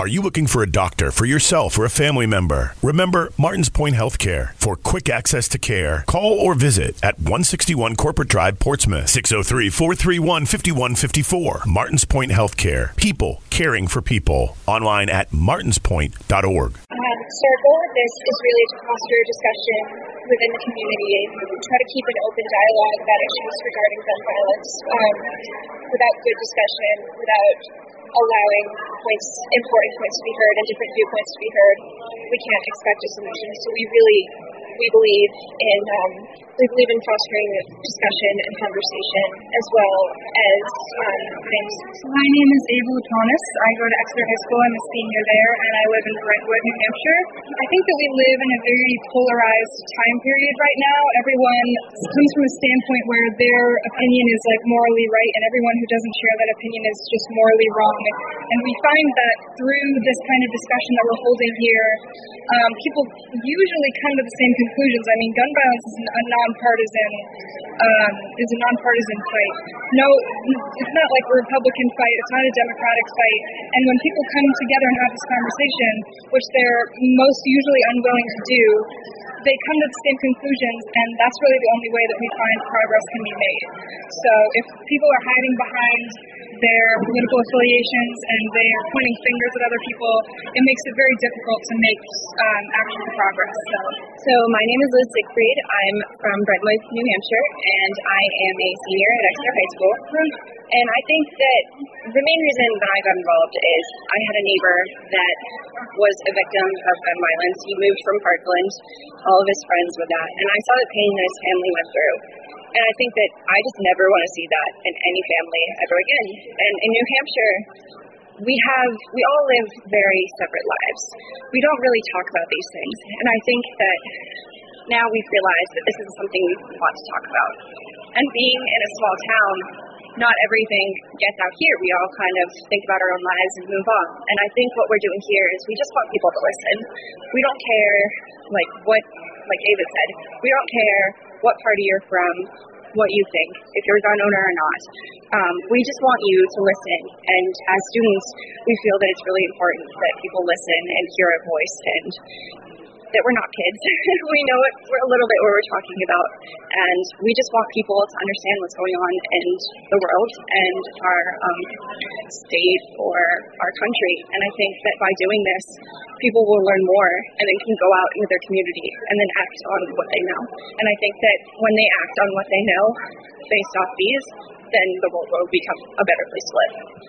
Are you looking for a doctor for yourself or a family member? Remember Martins Point Healthcare. For quick access to care, call or visit at 161 Corporate Drive, Portsmouth, 603 431 5154. Martins Point Healthcare. People caring for people. Online at martinspoint.org. Um, so our goal this is really to foster discussion within the community and try to keep an open dialogue about issues regarding gun violence. Um, without good discussion, without allowing points, important points to be heard and different viewpoints to be heard, we can't expect a solution. So we really, we believe in, um, we believe in fostering discussion and conversation as well as um, things. My name is Ava Latonis. I go to Exeter High School. I'm a senior there, and I live in Brentwood, New Hampshire. I think that we live in a very polarized time period right now. Everyone comes from a standpoint where their opinion is like morally right, and everyone who doesn't share that opinion is just morally wrong. And we find that through this kind of discussion that we're holding here, um, people usually come to the same conclusions. I mean, gun violence is a nonpartisan um, is a nonpartisan fight. No, it's not like a Republican fight. It's not a Democratic fight. And when people come together and have this conversation, which they're most usually unwilling to do, they come to the same conclusions, and that's really the only way that we find progress can be made. So if people are hiding behind their political affiliations and they're pointing fingers at other people, it makes it very difficult to make um, actual progress. So. so my name is Liz Siegfried. I'm from Brentwood, New Hampshire, and I am a senior at Exeter High School. And I think that the main reason that I got involved is I had a neighbor that was a victim of gun violence. He moved from Parkland, all of his friends with that, and I saw the pain that his family went through. And I think that I just never want to see that in any family ever again. And in New Hampshire, we have, we all live very separate lives. We don't really talk about these things. And I think that now we've realized that this is something we want to talk about. And being in a small town, not everything gets out here. We all kind of think about our own lives and move on. And I think what we're doing here is we just want people to listen. We don't care, like what, like David said, we don't care what party you're from, what you think, if you're a gun owner or not. Um, we just want you to listen. And as students, we feel that it's really important that people listen and hear a voice and that we're not kids. we know it, we're a little bit what we're talking about. And we just want people to understand what's going on in the world and our um, state or our country. And I think that by doing this, people will learn more and then can go out into their community and then act on what they know. And I think that when they act on what they know based off these, then the world will become a better place to live.